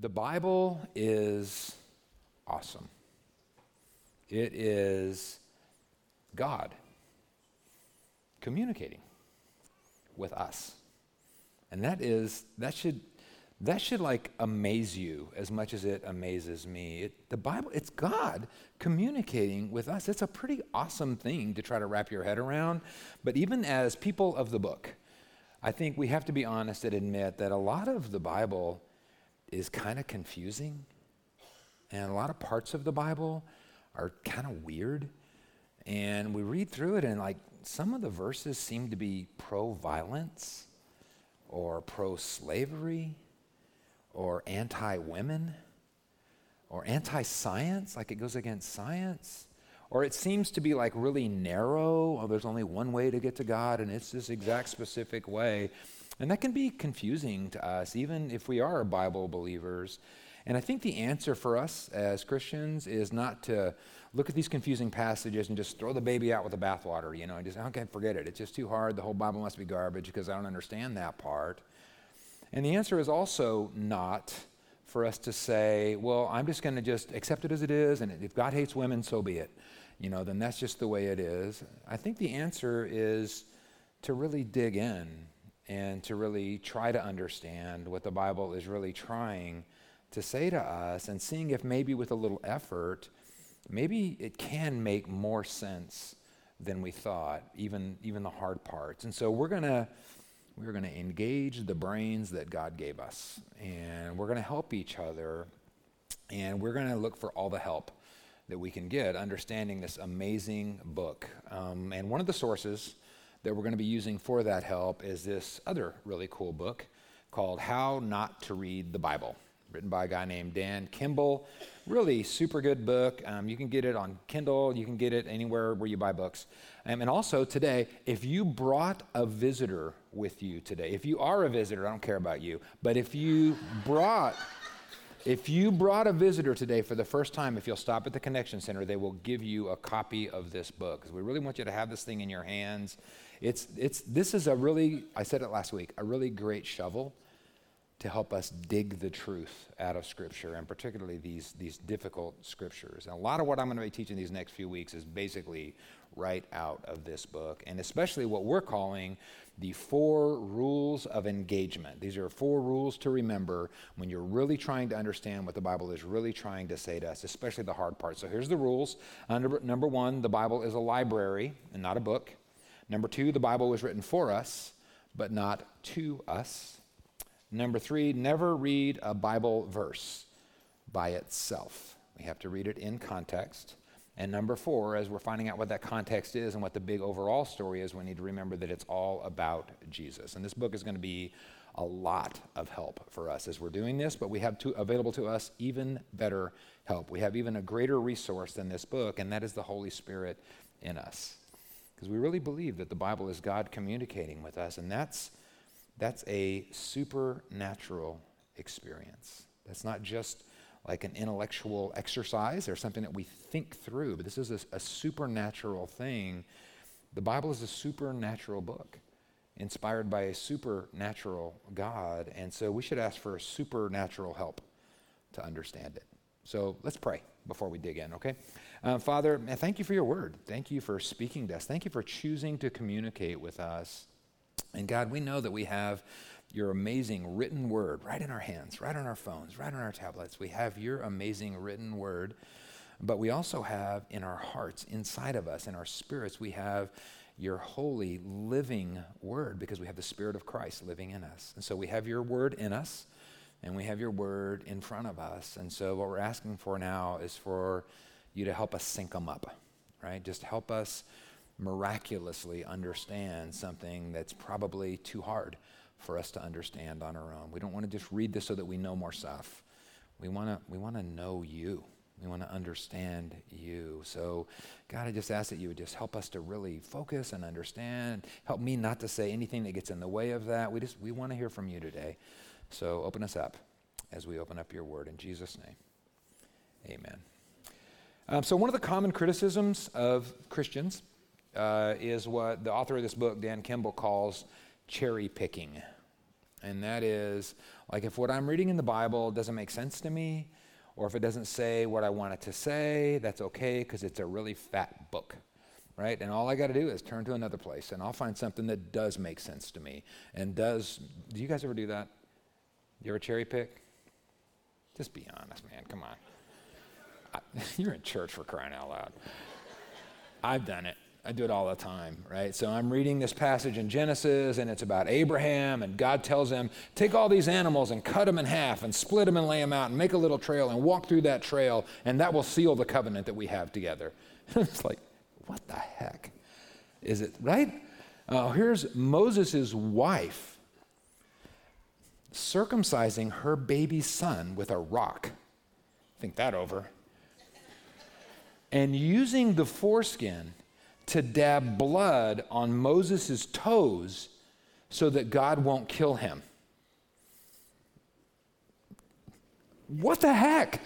The Bible is awesome. It is God communicating with us. And that is, that should, that should like amaze you as much as it amazes me. It, the Bible, it's God communicating with us. It's a pretty awesome thing to try to wrap your head around. But even as people of the book, I think we have to be honest and admit that a lot of the Bible is kind of confusing. And a lot of parts of the Bible are kind of weird. And we read through it, and like some of the verses seem to be pro violence or pro slavery or anti women or anti science, like it goes against science. Or it seems to be like really narrow. Oh, there's only one way to get to God, and it's this exact specific way. And that can be confusing to us, even if we are Bible believers. And I think the answer for us as Christians is not to look at these confusing passages and just throw the baby out with the bathwater, you know, and just, okay, forget it. It's just too hard. The whole Bible must be garbage because I don't understand that part. And the answer is also not for us to say, well, I'm just going to just accept it as it is, and if God hates women, so be it. You know, then that's just the way it is. I think the answer is to really dig in and to really try to understand what the Bible is really trying to say to us and seeing if maybe with a little effort, maybe it can make more sense than we thought, even, even the hard parts. And so we're going to we're going to engage the brains that God gave us, and we're going to help each other, and we're going to look for all the help that we can get understanding this amazing book. Um, and one of the sources that we're going to be using for that help is this other really cool book called How Not to Read the Bible written by a guy named Dan Kimball. Really super good book. Um, you can get it on Kindle, you can get it anywhere where you buy books. Um, and also today, if you brought a visitor with you today, if you are a visitor, I don't care about you, but if you brought if you brought a visitor today for the first time, if you'll stop at the Connection Center, they will give you a copy of this book because we really want you to have this thing in your hands. It's, it's, this is a really, I said it last week, a really great shovel to help us dig the truth out of Scripture, and particularly these, these difficult Scriptures. And a lot of what I'm going to be teaching these next few weeks is basically right out of this book, and especially what we're calling the four rules of engagement. These are four rules to remember when you're really trying to understand what the Bible is really trying to say to us, especially the hard part. So here's the rules. Number one, the Bible is a library and not a book. Number two, the Bible was written for us, but not to us. Number three, never read a Bible verse by itself. We have to read it in context. And number four, as we're finding out what that context is and what the big overall story is, we need to remember that it's all about Jesus. And this book is going to be a lot of help for us as we're doing this, but we have to, available to us even better help. We have even a greater resource than this book, and that is the Holy Spirit in us. Because we really believe that the Bible is God communicating with us, and that's that's a supernatural experience. That's not just like an intellectual exercise or something that we think through, but this is a, a supernatural thing. The Bible is a supernatural book inspired by a supernatural God, and so we should ask for supernatural help to understand it. So let's pray before we dig in, okay? Uh, Father, thank you for your word. Thank you for speaking to us. Thank you for choosing to communicate with us. And God, we know that we have your amazing written word right in our hands, right on our phones, right on our tablets. We have your amazing written word, but we also have in our hearts, inside of us, in our spirits, we have your holy living word because we have the Spirit of Christ living in us. And so we have your word in us and we have your word in front of us. And so what we're asking for now is for you to help us sync them up, right? Just help us miraculously understand something that's probably too hard for us to understand on our own. We don't want to just read this so that we know more stuff. We want to we want to know you. We want to understand you. So, God, I just ask that you would just help us to really focus and understand. Help me not to say anything that gets in the way of that. We just we want to hear from you today. So, open us up as we open up your word in Jesus' name. Amen. Um, so, one of the common criticisms of Christians uh, is what the author of this book, Dan Kimball, calls cherry picking. And that is like if what I'm reading in the Bible doesn't make sense to me, or if it doesn't say what I want it to say, that's okay because it's a really fat book, right? And all I got to do is turn to another place and I'll find something that does make sense to me and does. Do you guys ever do that? You ever cherry pick? Just be honest, man. Come on. You're in church for crying out loud. I've done it. I do it all the time, right? So I'm reading this passage in Genesis, and it's about Abraham, and God tells him, Take all these animals and cut them in half, and split them and lay them out, and make a little trail, and walk through that trail, and that will seal the covenant that we have together. it's like, what the heck? Is it, right? Uh, here's Moses' wife circumcising her baby son with a rock. Think that over. And using the foreskin to dab blood on Moses' toes so that God won't kill him. What the heck?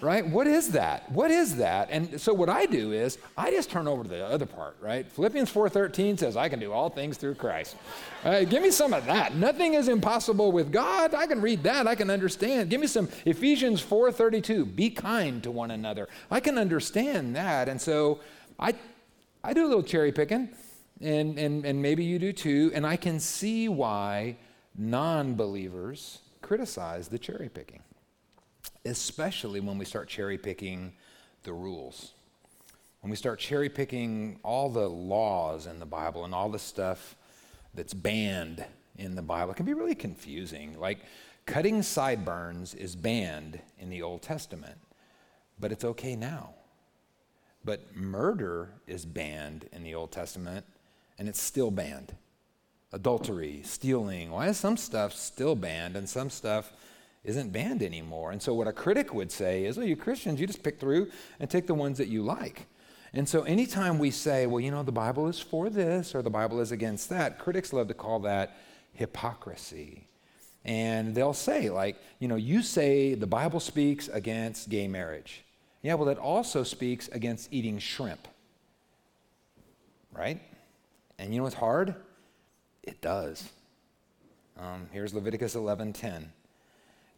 Right? What is that? What is that? And so what I do is I just turn over to the other part, right? Philippians 4:13 says I can do all things through Christ. Right? Give me some of that. Nothing is impossible with God. I can read that. I can understand. Give me some Ephesians 4:32. Be kind to one another. I can understand that. And so I I do a little cherry picking, and, and, and maybe you do too, and I can see why non believers criticize the cherry picking, especially when we start cherry picking the rules. When we start cherry picking all the laws in the Bible and all the stuff that's banned in the Bible, it can be really confusing. Like cutting sideburns is banned in the Old Testament, but it's okay now. But murder is banned in the Old Testament, and it's still banned. Adultery, stealing, why is some stuff still banned and some stuff isn't banned anymore? And so, what a critic would say is, well, you Christians, you just pick through and take the ones that you like. And so, anytime we say, well, you know, the Bible is for this or the Bible is against that, critics love to call that hypocrisy. And they'll say, like, you know, you say the Bible speaks against gay marriage. Yeah, well, that also speaks against eating shrimp. Right? And you know what's hard? It does. Um, here's Leviticus 11:10.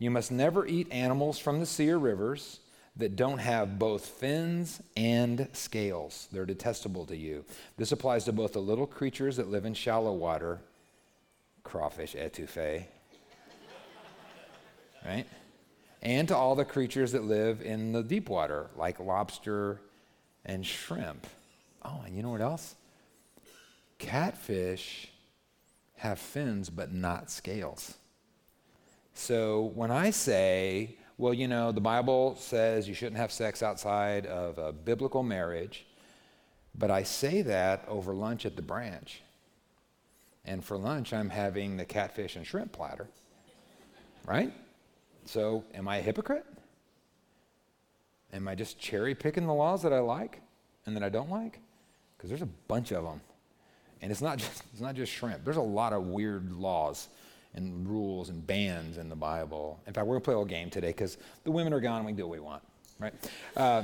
You must never eat animals from the sea or rivers that don't have both fins and scales. They're detestable to you. This applies to both the little creatures that live in shallow water, crawfish, etouffee, right? and to all the creatures that live in the deep water, like lobster and shrimp. Oh, and you know what else? Catfish have fins but not scales. So when I say, well, you know, the Bible says you shouldn't have sex outside of a biblical marriage, but I say that over lunch at the branch. And for lunch, I'm having the catfish and shrimp platter, right? So, am I a hypocrite? Am I just cherry picking the laws that I like and that I don't like? Because there's a bunch of them. And it's not, just, it's not just shrimp. There's a lot of weird laws and rules and bans in the Bible. In fact, we're going to play a little game today because the women are gone and we can do what we want, right? Uh,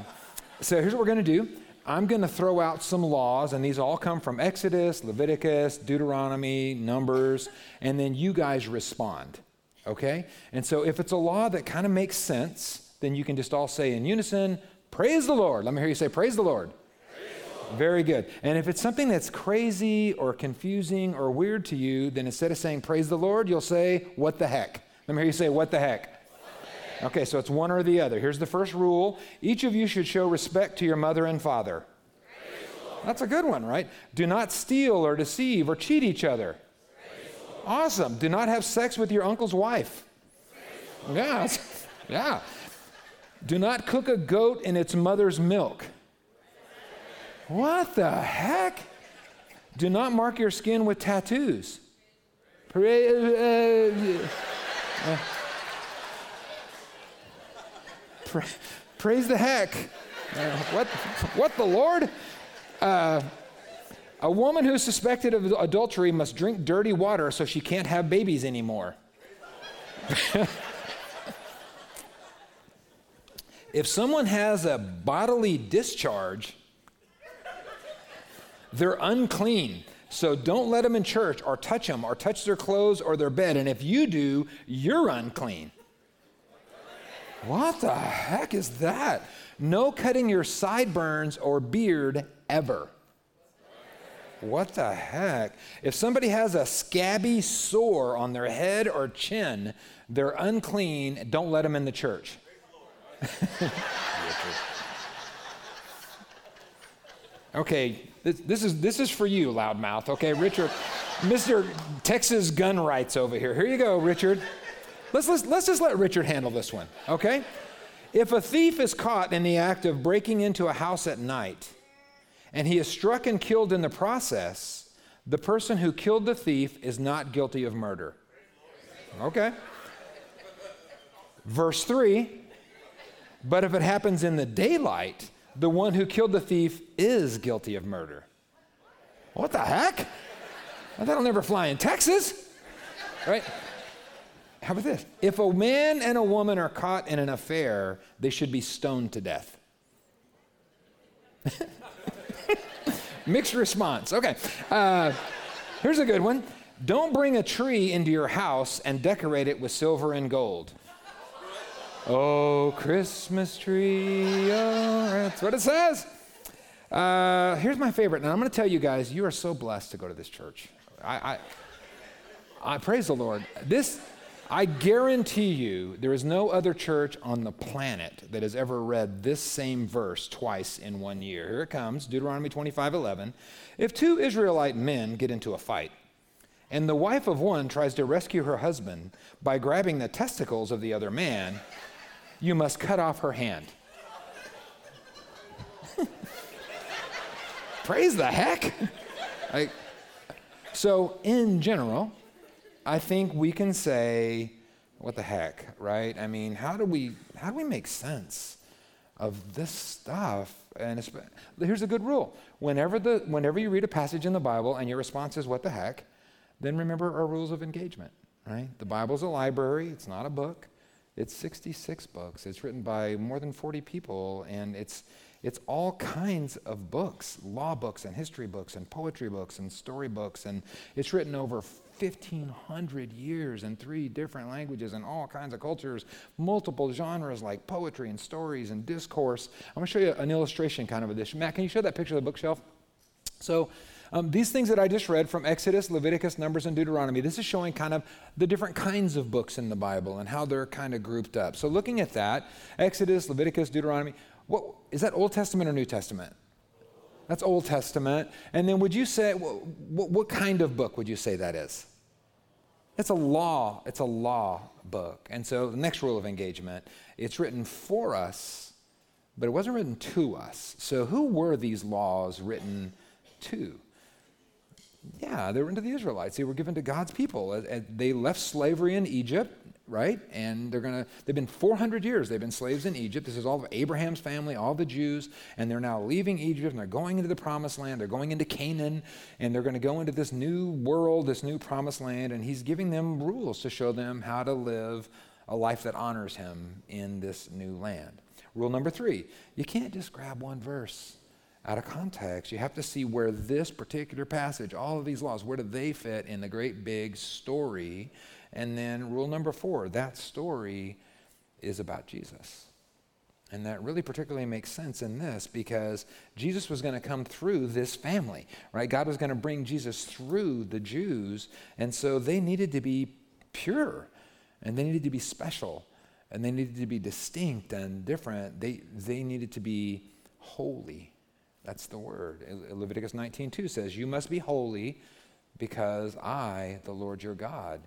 so here's what we're going to do. I'm going to throw out some laws, and these all come from Exodus, Leviticus, Deuteronomy, Numbers, and then you guys respond okay? And so if it's a law that kind of makes sense, then you can just all say in unison, Praise the Lord. Let me hear you say, Praise the Lord. Very good. And if it's something that's crazy or confusing or weird to you, then instead of saying praise the Lord, you'll say, What the heck? Let me hear you say, What the heck? Okay, so it's one or the other. Here's the first rule each of you should show respect to your mother and father. That's a good one, right? Do not steal or deceive or cheat each other. Awesome. Do not have sex with your uncle's wife. Yeah, yeah. Do not cook a goat in its mother's milk. What the heck? Do not mark your skin with tattoos. Praise, uh, uh, praise the heck. Uh, what, what the Lord? Uh, a woman who's suspected of adultery must drink dirty water so she can't have babies anymore. if someone has a bodily discharge, they're unclean. So don't let them in church or touch them or touch their clothes or their bed. And if you do, you're unclean. What the heck is that? No cutting your sideburns or beard ever. What the heck? If somebody has a scabby sore on their head or chin, they're unclean. Don't let them in the church. okay, this, this, is, this is for you, loudmouth. Okay, Richard, Mr. Texas gun rights over here. Here you go, Richard. Let's, let's, let's just let Richard handle this one, okay? If a thief is caught in the act of breaking into a house at night and he is struck and killed in the process, the person who killed the thief is not guilty of murder. Okay. Verse 3 But if it happens in the daylight, the one who killed the thief is guilty of murder. What the heck? That'll never fly in Texas, right? How about this? If a man and a woman are caught in an affair, they should be stoned to death. Mixed response. Okay. Uh, here's a good one. Don't bring a tree into your house and decorate it with silver and gold. Oh, Christmas tree. Oh, that's what it says. Uh, here's my favorite. And I'm going to tell you guys, you are so blessed to go to this church. I, I, I praise the Lord. This, I guarantee you, there is no other church on the planet that has ever read this same verse twice in one year. Here it comes Deuteronomy 25 11. If two Israelite men get into a fight, and the wife of one tries to rescue her husband by grabbing the testicles of the other man, you must cut off her hand. Praise the heck. I, so, in general, I think we can say, what the heck, right? I mean, how do we how do we make sense of this stuff? And here's a good rule: whenever the whenever you read a passage in the Bible and your response is "what the heck," then remember our rules of engagement. Right? The Bible's a library; it's not a book. It's 66 books. It's written by more than 40 people, and it's, it's all kinds of books law books, and history books, and poetry books, and story books. And it's written over 1,500 years in three different languages and all kinds of cultures, multiple genres like poetry and stories and discourse. I'm going to show you an illustration kind of this. Matt, can you show that picture of the bookshelf? So, um, these things that I just read from Exodus, Leviticus, Numbers, and Deuteronomy, this is showing kind of the different kinds of books in the Bible and how they're kind of grouped up. So looking at that, Exodus, Leviticus, Deuteronomy, what, is that Old Testament or New Testament? That's Old Testament. And then would you say, what, what kind of book would you say that is? It's a law, it's a law book. And so the next rule of engagement, it's written for us, but it wasn't written to us. So who were these laws written to? Yeah, they were into the Israelites. They were given to God's people. Uh, uh, they left slavery in Egypt, right? And they're to, they've been 400 years, they've been slaves in Egypt. This is all of Abraham's family, all the Jews, and they're now leaving Egypt and they're going into the promised land. They're going into Canaan, and they're going to go into this new world, this new promised land, and he's giving them rules to show them how to live a life that honors him in this new land. Rule number three you can't just grab one verse out of context. You have to see where this particular passage, all of these laws, where do they fit in the great big story? And then rule number four that story is about Jesus. And that really particularly makes sense in this because Jesus was going to come through this family, right? God was going to bring Jesus through the Jews. And so they needed to be pure and they needed to be special and they needed to be distinct and different. They, they needed to be holy. That's the word. Leviticus 19:2 says, "You must be holy because I, the Lord your God,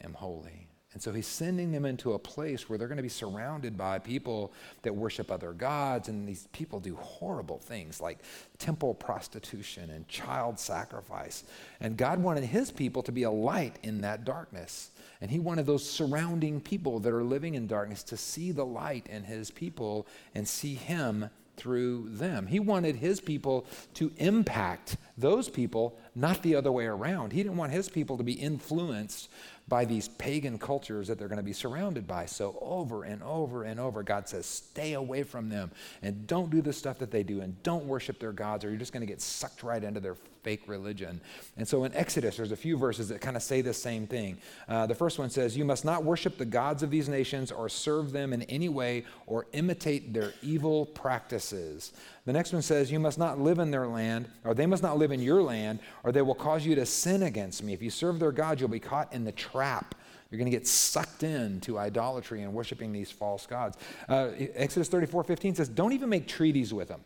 am holy." And so he's sending them into a place where they're going to be surrounded by people that worship other gods. And these people do horrible things like temple prostitution and child sacrifice. And God wanted his people to be a light in that darkness. And he wanted those surrounding people that are living in darkness to see the light in his people and see him through them. He wanted his people to impact those people, not the other way around. He didn't want his people to be influenced by these pagan cultures that they're going to be surrounded by. So, over and over and over, God says, stay away from them and don't do the stuff that they do and don't worship their gods or you're just going to get sucked right into their fake religion. And so in Exodus, there's a few verses that kind of say the same thing. Uh, the first one says, You must not worship the gods of these nations or serve them in any way or imitate their evil practices. The next one says, You must not live in their land, or they must not live in your land, or they will cause you to sin against me. If you serve their gods, you'll be caught in the trap. You're going to get sucked into idolatry and worshiping these false gods. Uh, Exodus 34 15 says, Don't even make treaties with them.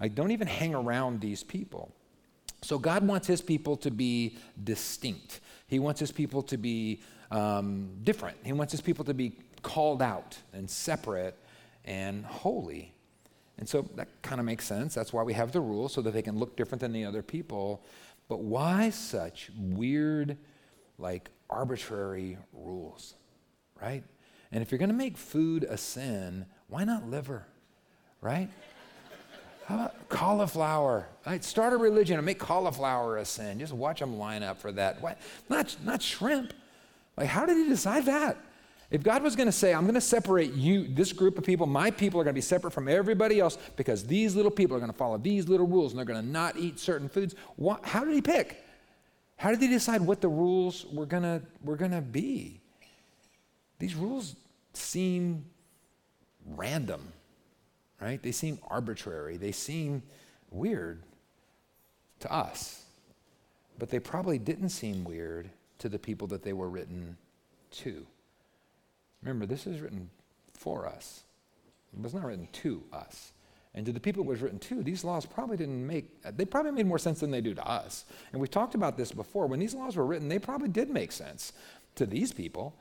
Like, don't even hang around these people. So, God wants his people to be distinct. He wants his people to be um, different. He wants his people to be called out and separate and holy. And so that kind of makes sense. That's why we have the rules, so that they can look different than the other people. But why such weird, like arbitrary rules, right? And if you're going to make food a sin, why not liver, right? How about cauliflower? Right? Start a religion and make cauliflower a sin. Just watch them line up for that. Why? Not, not shrimp. Like, how did he decide that? If God was going to say, I'm going to separate you, this group of people, my people are going to be separate from everybody else because these little people are going to follow these little rules and they're going to not eat certain foods, what, how did he pick? How did he decide what the rules were going to, were going to be? These rules seem random, right? They seem arbitrary. They seem weird to us. But they probably didn't seem weird to the people that they were written to. Remember, this is written for us. It was not written to us. And to the people it was written to, these laws probably didn't make, they probably made more sense than they do to us. And we've talked about this before. When these laws were written, they probably did make sense to these people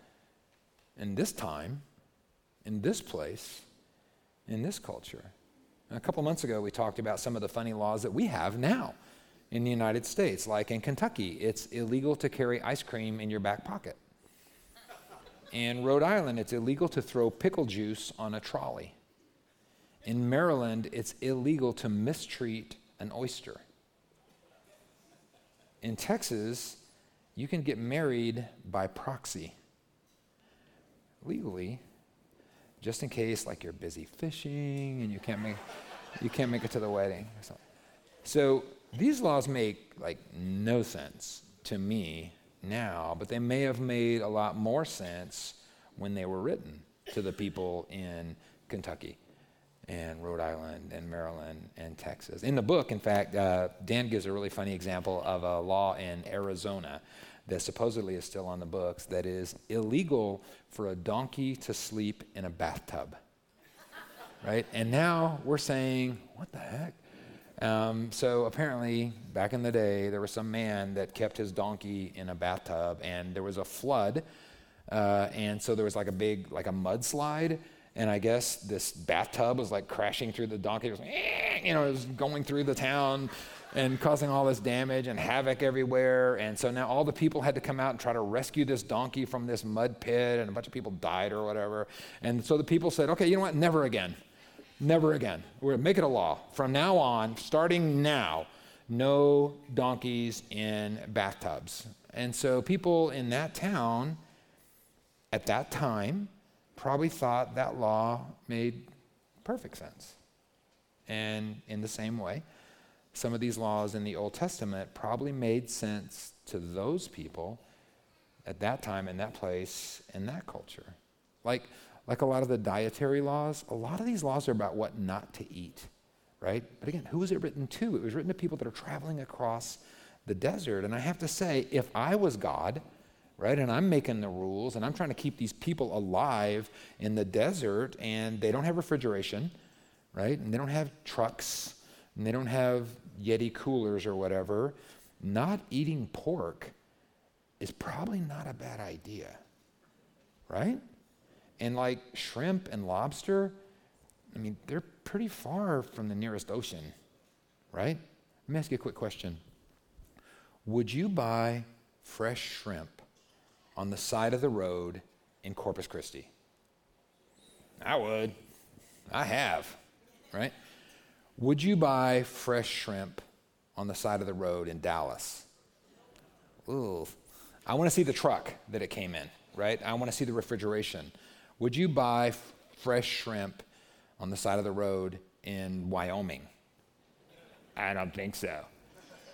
in this time, in this place, in this culture. And a couple months ago, we talked about some of the funny laws that we have now in the United States. Like in Kentucky, it's illegal to carry ice cream in your back pocket. In Rhode Island, it's illegal to throw pickle juice on a trolley. In Maryland, it's illegal to mistreat an oyster. In Texas, you can get married by proxy legally, just in case, like you're busy fishing and you can't make, you can't make it to the wedding. So these laws make like no sense to me now, but they may have made a lot more sense when they were written to the people in Kentucky and Rhode Island and Maryland and Texas. In the book, in fact, uh, Dan gives a really funny example of a law in Arizona that supposedly is still on the books that is illegal for a donkey to sleep in a bathtub. right? And now we're saying, what the heck? Um, so apparently, back in the day, there was some man that kept his donkey in a bathtub, and there was a flood, uh, and so there was like a big, like a mudslide, and I guess this bathtub was like crashing through the donkey. It was, you know, it was going through the town and causing all this damage and havoc everywhere. And so now all the people had to come out and try to rescue this donkey from this mud pit, and a bunch of people died or whatever. And so the people said, okay, you know what? Never again. Never again. We're going to make it a law. From now on, starting now, no donkeys in bathtubs. And so people in that town at that time probably thought that law made perfect sense. And in the same way, some of these laws in the Old Testament probably made sense to those people at that time, in that place, in that culture. Like, like a lot of the dietary laws, a lot of these laws are about what not to eat, right? But again, who was it written to? It was written to people that are traveling across the desert. And I have to say, if I was God, right, and I'm making the rules and I'm trying to keep these people alive in the desert and they don't have refrigeration, right, and they don't have trucks and they don't have Yeti coolers or whatever, not eating pork is probably not a bad idea, right? And like shrimp and lobster, I mean, they're pretty far from the nearest ocean, right? Let me ask you a quick question. Would you buy fresh shrimp on the side of the road in Corpus Christi? I would. I have, right? Would you buy fresh shrimp on the side of the road in Dallas. Ooh. I want to see the truck that it came in, right? I want to see the refrigeration. Would you buy f- fresh shrimp on the side of the road in Wyoming? I don't think so,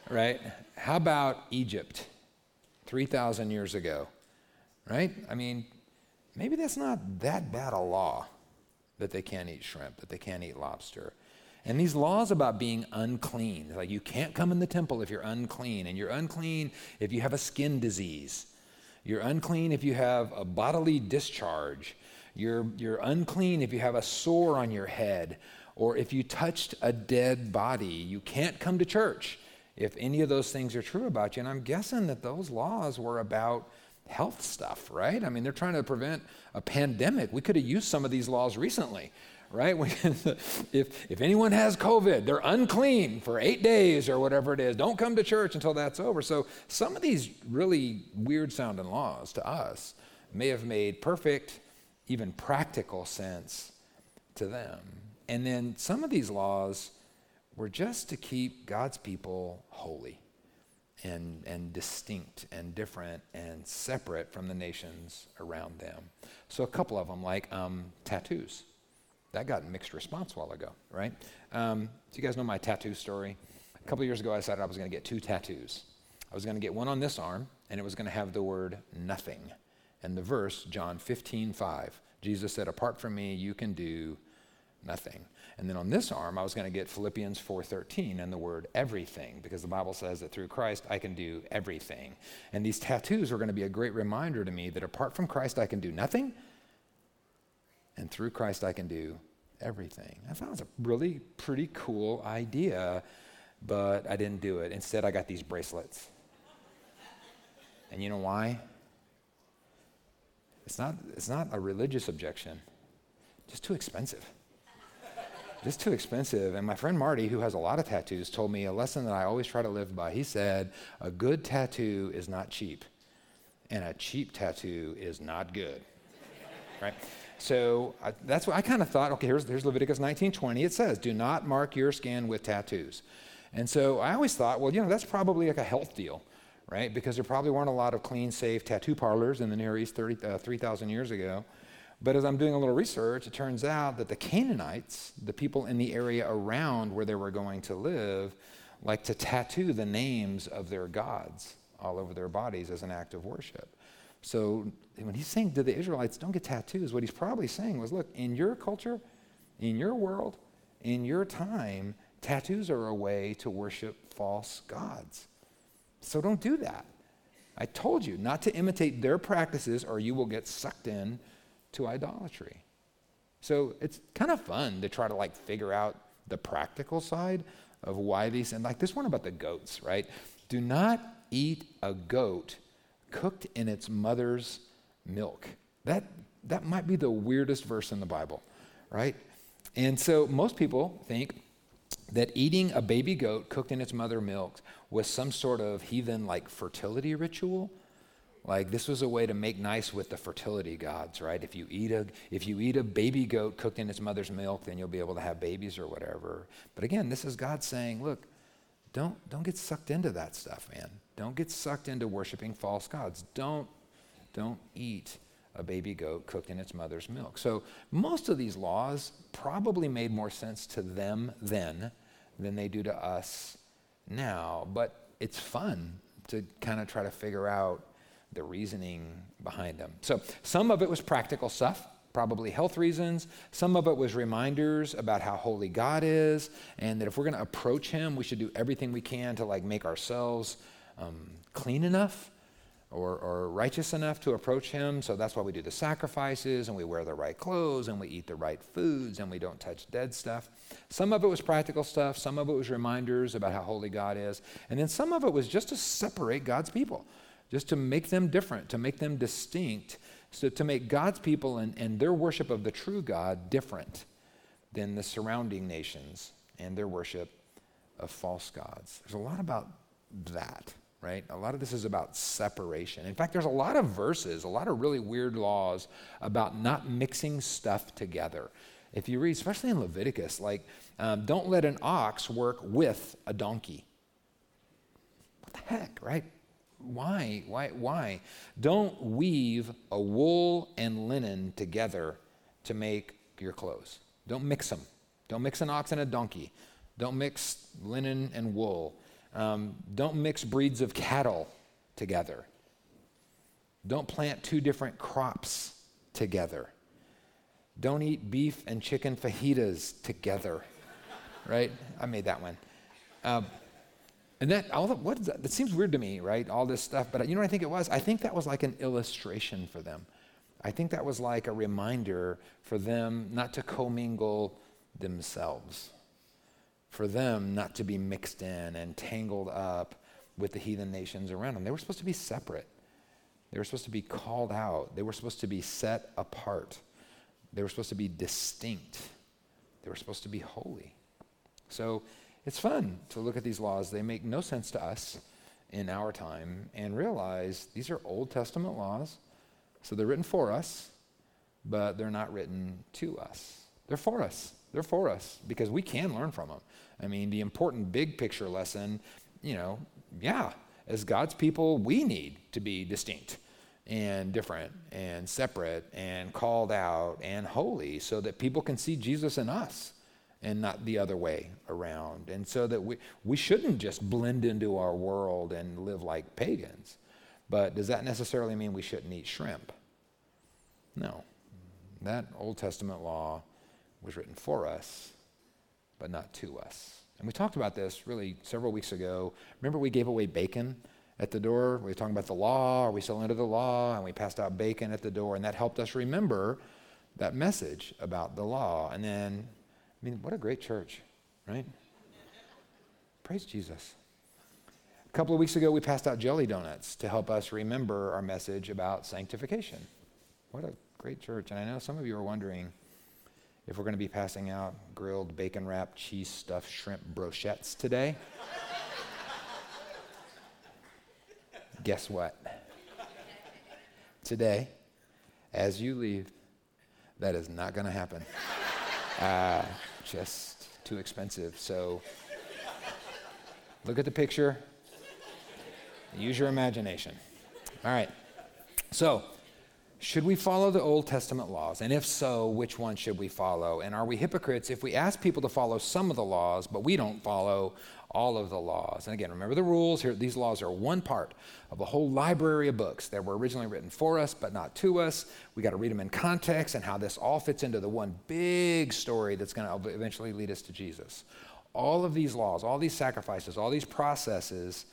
right? How about Egypt 3,000 years ago, right? I mean, maybe that's not that bad a law that they can't eat shrimp, that they can't eat lobster. And these laws about being unclean, like you can't come in the temple if you're unclean, and you're unclean if you have a skin disease. You're unclean if you have a bodily discharge. You're, you're unclean if you have a sore on your head or if you touched a dead body. You can't come to church if any of those things are true about you. And I'm guessing that those laws were about health stuff, right? I mean, they're trying to prevent a pandemic. We could have used some of these laws recently, right? if, if anyone has COVID, they're unclean for eight days or whatever it is. Don't come to church until that's over. So some of these really weird sounding laws to us may have made perfect, even practical sense to them. And then some of these laws were just to keep God's people holy and, and distinct and different and separate from the nations around them. So, a couple of them, like um, tattoos. That got a mixed response a while ago, right? Um, do you guys know my tattoo story? A couple years ago, I decided I was going to get two tattoos. I was going to get one on this arm, and it was going to have the word nothing. And the verse, John 15, 5, Jesus said, Apart from me, you can do nothing. And then on this arm, I was going to get Philippians 4:13 and the word everything because the Bible says that through Christ I can do everything. And these tattoos were going to be a great reminder to me that apart from Christ I can do nothing and through Christ I can do everything. I thought it was a really pretty cool idea, but I didn't do it. Instead, I got these bracelets. And you know why? It's not, it's not a religious objection, just too expensive just too expensive. And my friend Marty, who has a lot of tattoos, told me a lesson that I always try to live by. He said, A good tattoo is not cheap, and a cheap tattoo is not good. right? So I, that's what I kind of thought. Okay, here's, here's Leviticus 19:20. It says, "Do not mark your skin with tattoos." And so I always thought, well, you know, that's probably like a health deal, right? Because there probably weren't a lot of clean, safe tattoo parlors in the Near East 30, uh, 3,000 years ago. But as I'm doing a little research, it turns out that the Canaanites, the people in the area around where they were going to live, like to tattoo the names of their gods all over their bodies as an act of worship. So when he's saying to the Israelites, don't get tattoos, what he's probably saying was, look, in your culture, in your world, in your time, tattoos are a way to worship false gods. So don't do that. I told you not to imitate their practices or you will get sucked in to idolatry. So it's kind of fun to try to like figure out the practical side of why these, and like this one about the goats, right? Do not eat a goat cooked in its mother's milk. That, that might be the weirdest verse in the Bible, right? And so most people think that eating a baby goat cooked in its mother milk was some sort of heathen like fertility ritual like this was a way to make nice with the fertility gods, right? If you eat a if you eat a baby goat cooked in its mother's milk, then you'll be able to have babies or whatever. But again, this is God saying, look, don't don't get sucked into that stuff, man. Don't get sucked into worshiping false gods. Don't don't eat a baby goat cooked in its mother's milk. So most of these laws probably made more sense to them then than they do to us now, but it's fun to kind of try to figure out the reasoning behind them. So some of it was practical stuff, probably health reasons. Some of it was reminders about how holy God is, and that if we're going to approach Him, we should do everything we can to like make ourselves um, clean enough or, or righteous enough to approach Him. So that's why we do the sacrifices, and we wear the right clothes, and we eat the right foods, and we don't touch dead stuff. Some of it was practical stuff. Some of it was reminders about how holy God is, and then some of it was just to separate God's people just to make them different, to make them distinct, so to make God's people and, and their worship of the true God different than the surrounding nations and their worship of false gods. There's a lot about that, right? A lot of this is about separation. In fact, there's a lot of verses, a lot of really weird laws about not mixing stuff together. If you read, especially in Leviticus, like, um, don't let an ox work with a donkey What the heck, right? Why? Why? Why? Don't weave a wool and linen together to make your clothes. Don't mix them. Don't mix an ox and a donkey. Don't mix linen and wool. Um, don't mix breeds of cattle together. Don't plant two different crops together. Don't eat beef and chicken fajitas together. right? I made that one. Um, and that, all the, what is that? That seems weird to me, right? All this stuff. But you know what I think it was? I think that was like an illustration for them. I think that was like a reminder for them not to commingle themselves, for them not to be mixed in and tangled up with the heathen nations around them. They were supposed to be separate. They were supposed to be called out. They were supposed to be set apart. They were supposed to be distinct. They were supposed to be holy. So it's fun to look at these laws. They make no sense to us in our time and realize these are Old Testament laws. So they're written for us, but they're not written to us. They're for us. They're for us because we can learn from them. I mean, the important big picture lesson, you know, yeah, as God's people, we need to be distinct and different and separate and called out and holy so that people can see Jesus in us and not the other way around. And so that we, we shouldn't just blend into our world and live like pagans. But does that necessarily mean we shouldn't eat shrimp? No. That Old Testament law was written for us, but not to us. And we talked about this really several weeks ago. Remember, we gave away bacon at the door? We were talking about the law. Are we still under the law? And we passed out bacon at the door, and that helped us remember that message about the law. And then, I mean, what a great church, right? Praise Jesus. A couple of weeks ago, we passed out jelly donuts to help us remember our message about sanctification. What a great church. And I know some of you are wondering if we're going to be passing out grilled bacon wrapped cheese stuffed shrimp brochettes today. Guess what? Today, as you leave, that is not going to happen. Uh, just too expensive. So look at the picture, use your imagination. All right. So, should we follow the Old Testament laws? And if so, which one should we follow? And are we hypocrites if we ask people to follow some of the laws, but we don't follow all of the laws? And again, remember the rules here. These laws are one part of a whole library of books that were originally written for us, but not to us. We got to read them in context and how this all fits into the one big story that's going to eventually lead us to Jesus. All of these laws, all these sacrifices, all these processes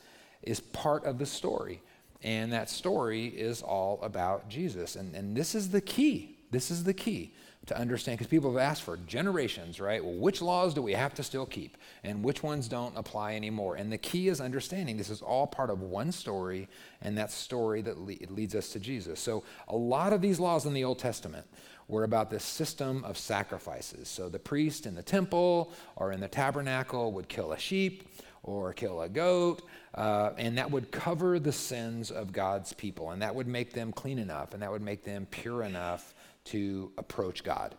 is part of the story. And that story is all about Jesus. And, and this is the key. This is the key to understand, because people have asked for generations, right? Well, which laws do we have to still keep? And which ones don't apply anymore? And the key is understanding this is all part of one story, and that story that le- leads us to Jesus. So a lot of these laws in the Old Testament were about this system of sacrifices. So the priest in the temple or in the tabernacle would kill a sheep or kill a goat, uh, and that would cover the sins of God's people, and that would make them clean enough, and that would make them pure enough to approach God.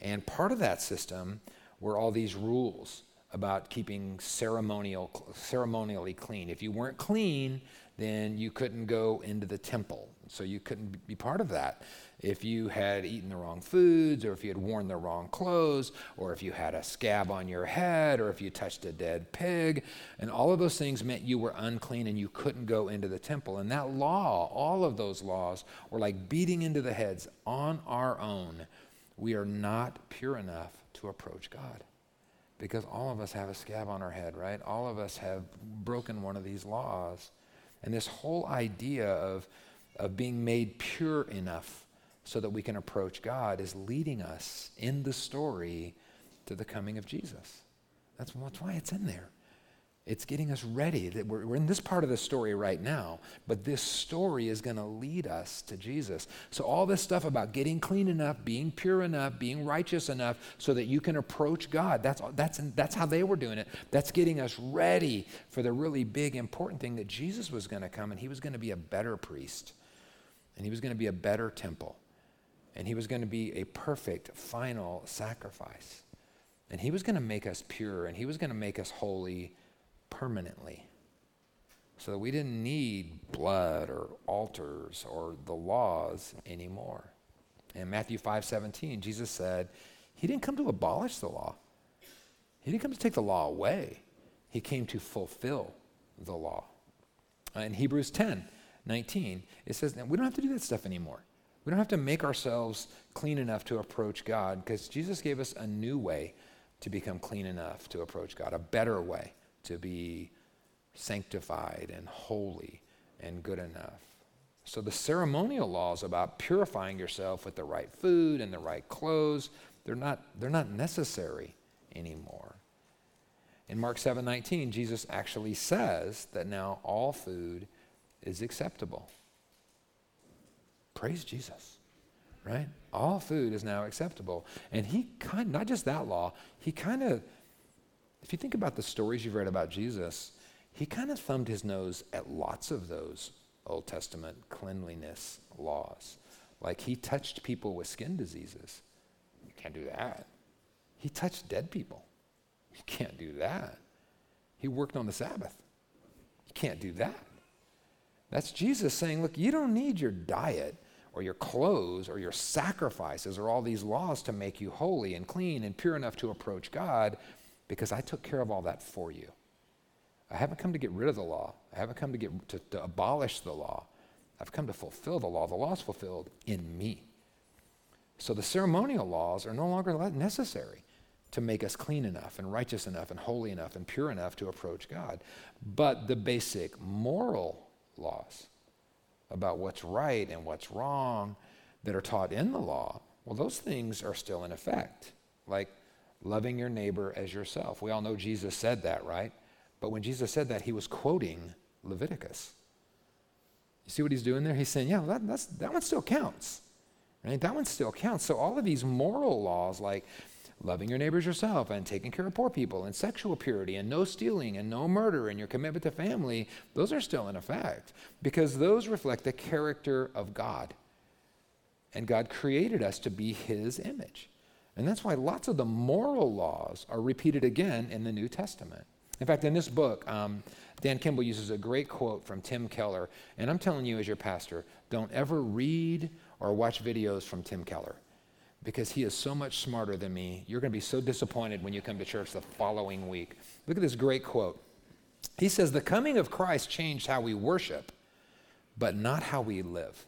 And part of that system were all these rules about keeping ceremonial, ceremonially clean. If you weren't clean, then you couldn't go into the temple. So you couldn't be part of that if you had eaten the wrong foods, or if you had worn the wrong clothes, or if you had a scab on your head, or if you touched a dead pig. And all of those things meant you were unclean and you couldn't go into the temple. And that law, all of those laws, were like beating into the heads on our own. We are not pure enough to approach God. Because all of us have a scab on our head, right? All of us have broken one of these laws. And this whole idea of, of being made pure enough so that we can approach God is leading us in the story to the coming of Jesus. That's, that's why it's in there. It's getting us ready. That we're, we're in this part of the story right now, but this story is going to lead us to Jesus. So, all this stuff about getting clean enough, being pure enough, being righteous enough so that you can approach God, that's, that's, that's how they were doing it. That's getting us ready for the really big, important thing that Jesus was going to come and he was going to be a better priest and he was going to be a better temple and he was going to be a perfect final sacrifice. And he was going to make us pure and he was going to make us holy permanently. so that we didn't need blood or altars or the laws anymore. In Matthew 5 17, Jesus said, He didn't come to abolish the law, He didn't come to take the law away. He came to fulfill the law. Uh, in Hebrews 10 19, it says, we don't have to do that stuff anymore. We don't have to make ourselves clean enough to approach God because Jesus gave us a new way to become clean enough to approach God, a better way to be sanctified and holy and good enough. So the ceremonial laws about purifying yourself with the right food and the right clothes, they're not, they're not necessary anymore. In Mark 7:19, Jesus actually says that now all food is acceptable. Praise Jesus. Right? All food is now acceptable. And he kind not just that law, he kind of if you think about the stories you've read about Jesus, he kind of thumbed his nose at lots of those Old Testament cleanliness laws. Like he touched people with skin diseases. You can't do that. He touched dead people. You can't do that. He worked on the Sabbath. You can't do that. That's Jesus saying, look, you don't need your diet or your clothes or your sacrifices or all these laws to make you holy and clean and pure enough to approach God because I took care of all that for you. I haven't come to get rid of the law. I haven't come to, get, to, to abolish the law. I've come to fulfill the law. The law is fulfilled in me. So the ceremonial laws are no longer necessary to make us clean enough and righteous enough and holy enough and pure enough to approach God. But the basic moral laws about what's right and what's wrong that are taught in the law, well, those things are still in effect. Like loving your neighbor as yourself. We all know Jesus said that, right? But when Jesus said that, he was quoting Leviticus. You see what he's doing there? He's saying, yeah, that, that one still counts. Right? That one still counts. So all of these moral laws, like loving your neighbors yourself and taking care of poor people and sexual purity and no stealing and no murder and your commitment to family, those are still in effect because those reflect the character of God. And God created us to be his image. And that's why lots of the moral laws are repeated again in the New Testament. In fact, in this book, um, Dan Kimball uses a great quote from Tim Keller. And I'm telling you, as your pastor, don't ever read or watch videos from Tim Keller because he is so much smarter than me. You're going to be so disappointed when you come to church the following week. Look at this great quote. He says, The coming of Christ changed how we worship, but not how we live.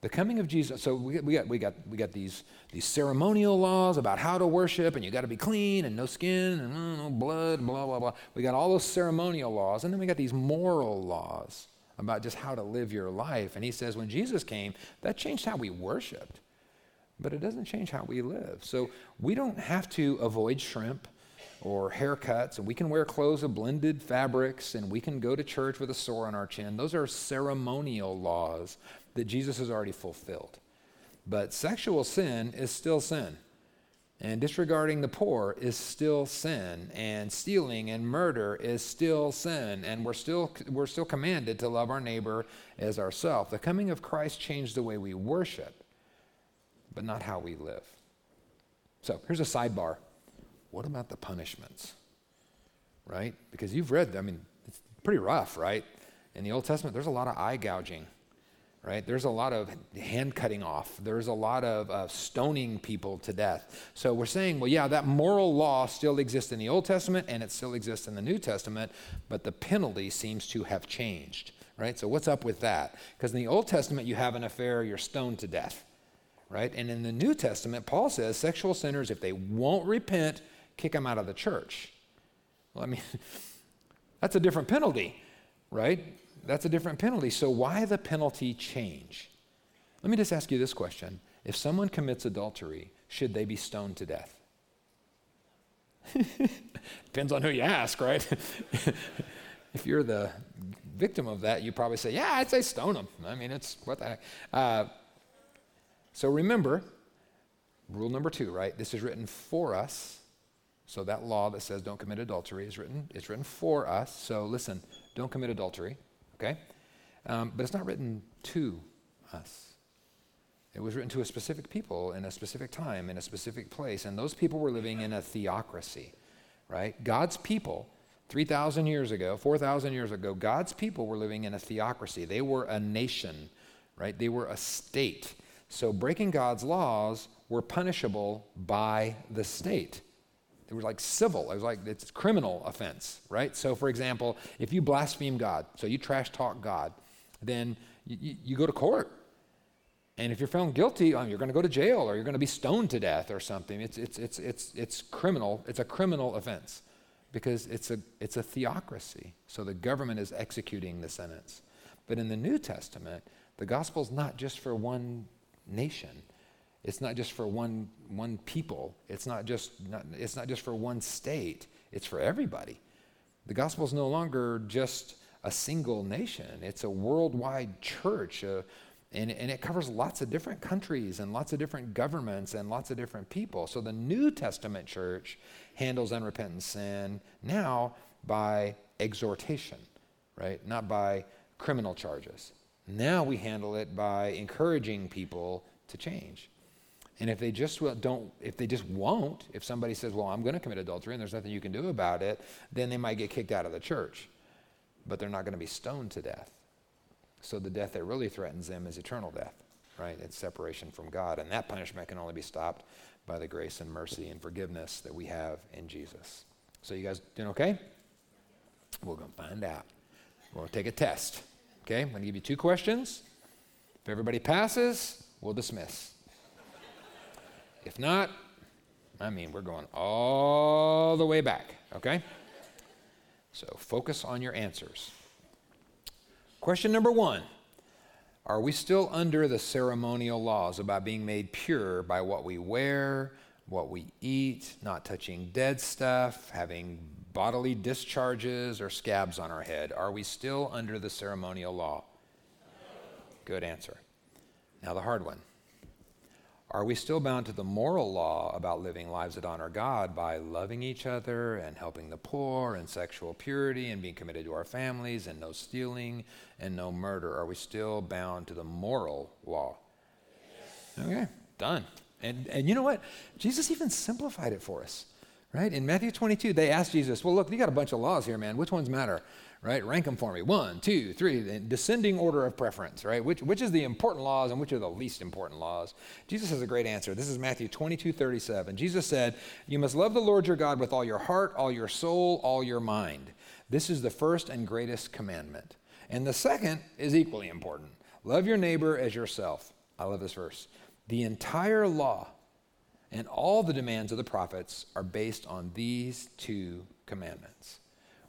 The coming of Jesus, so we, we, got, we, got, we got these, these ceremonial laws about how to worship, and you got to be clean, and no skin, and uh, no blood, blah, blah, blah. We got all those ceremonial laws, and then we got these moral laws about just how to live your life. And he says when Jesus came, that changed how we worshiped, but it doesn't change how we live. So we don't have to avoid shrimp or haircuts, and we can wear clothes of blended fabrics, and we can go to church with a sore on our chin. Those are ceremonial laws that Jesus has already fulfilled. But sexual sin is still sin. And disregarding the poor is still sin. And stealing and murder is still sin. And we're still, we're still commanded to love our neighbor as ourselves. The coming of Christ changed the way we worship, but not how we live. So here's a sidebar. What about the punishments? Right? Because you've read, I mean, it's pretty rough, right? In the Old Testament, there's a lot of eye gouging right? There's a lot of hand cutting off. There's a lot of uh, stoning people to death. So we're saying, well, yeah, that moral law still exists in the Old Testament and it still exists in the New Testament, but the penalty seems to have changed, right? So what's up with that? Because in the Old Testament, you have an affair, you're stoned to death, right? And in the New Testament, Paul says sexual sinners, if they won't repent, kick them out of the church. Well, I mean, that's a different penalty, right? that's a different penalty. So why the penalty change? Let me just ask you this question. If someone commits adultery, should they be stoned to death? Depends on who you ask, right? if you're the victim of that, you probably say, yeah, I'd say stone them. I mean, it's what the heck. Uh, so remember, rule number two, right? This is written for us. So that law that says don't commit adultery is written, it's written for us. So listen, don't commit adultery okay? Um, but it's not written to us. It was written to a specific people in a specific time, in a specific place, and those people were living in a theocracy, right? God's people 3,000 years ago, 4,000 years ago, God's people were living in a theocracy. They were a nation, right? They were a state. So breaking God's laws were punishable by the state. It was like civil. It was like it's criminal offense, right? So, for example, if you blaspheme God, so you trash talk God, then you, you go to court. And if you're found guilty, um, you're going to go to jail or you're going to be stoned to death or something. It's, it's, it's, it's, it's criminal. It's a criminal offense because it's a, it's a theocracy. So the government is executing the sentence. But in the New Testament, the gospel is not just for one nation. It's not just for one, one people. It's not, just, not, it's not just for one state. It's for everybody. The gospel is no longer just a single nation. It's a worldwide church, uh, and, and it covers lots of different countries and lots of different governments and lots of different people. So the New Testament church handles unrepentant sin now by exhortation, right? Not by criminal charges. Now we handle it by encouraging people to change. And if they just don't, if they just won't, if somebody says, well, I'm going to commit adultery and there's nothing you can do about it, then they might get kicked out of the church. But they're not going to be stoned to death. So the death that really threatens them is eternal death, right? It's separation from God. And that punishment can only be stopped by the grace and mercy and forgiveness that we have in Jesus. So you guys doing okay? We're going to find out. We're going to take a test. Okay? I'm going to give you two questions. If everybody passes, we'll dismiss. If not, I mean, we're going all the way back, okay? So focus on your answers. Question number one Are we still under the ceremonial laws about being made pure by what we wear, what we eat, not touching dead stuff, having bodily discharges or scabs on our head? Are we still under the ceremonial law? Good answer. Now, the hard one. Are we still bound to the moral law about living lives that honor God by loving each other and helping the poor and sexual purity and being committed to our families and no stealing and no murder? Are we still bound to the moral law? Okay, done. And, and you know what? Jesus even simplified it for us, right? In Matthew 22, they asked Jesus, Well, look, you got a bunch of laws here, man. Which ones matter? right? Rank them for me. One, two, three, in descending order of preference, right? Which, which is the important laws and which are the least important laws? Jesus has a great answer. This is Matthew 22, 37. Jesus said, You must love the Lord your God with all your heart, all your soul, all your mind. This is the first and greatest commandment. And the second is equally important love your neighbor as yourself. I love this verse. The entire law and all the demands of the prophets are based on these two commandments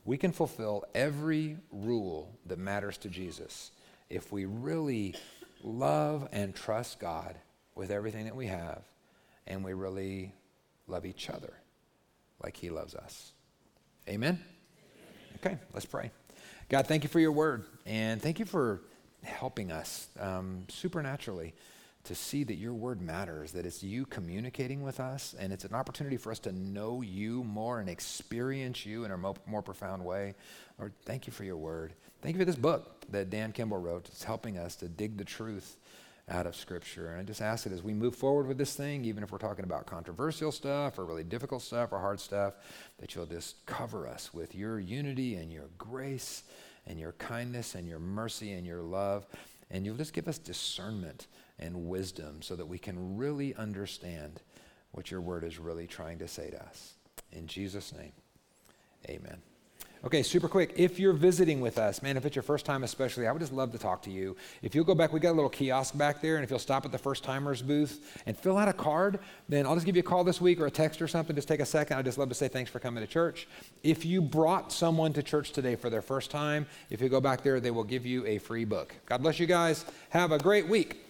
we can fulfill every rule that matters to Jesus if we really love and trust God with everything that we have and we really love each other like He loves us. Amen? Okay, let's pray. God, thank you for your word and thank you for helping us um, supernaturally to see that your word matters, that it's you communicating with us, and it's an opportunity for us to know you more and experience you in a more, more profound way. Lord, thank you for your word. Thank you for this book that Dan Kimball wrote. It's helping us to dig the truth out of Scripture. And I just ask that as we move forward with this thing, even if we're talking about controversial stuff or really difficult stuff or hard stuff, that you'll just cover us with your unity and your grace and your kindness and your mercy and your love. And you'll just give us discernment and wisdom so that we can really understand what your word is really trying to say to us. In Jesus' name, amen. Okay, super quick. If you're visiting with us, man, if it's your first time especially, I would just love to talk to you. If you'll go back, we got a little kiosk back there, and if you'll stop at the first timers booth and fill out a card, then I'll just give you a call this week or a text or something. Just take a second. I'd just love to say thanks for coming to church. If you brought someone to church today for their first time, if you go back there, they will give you a free book. God bless you guys. Have a great week.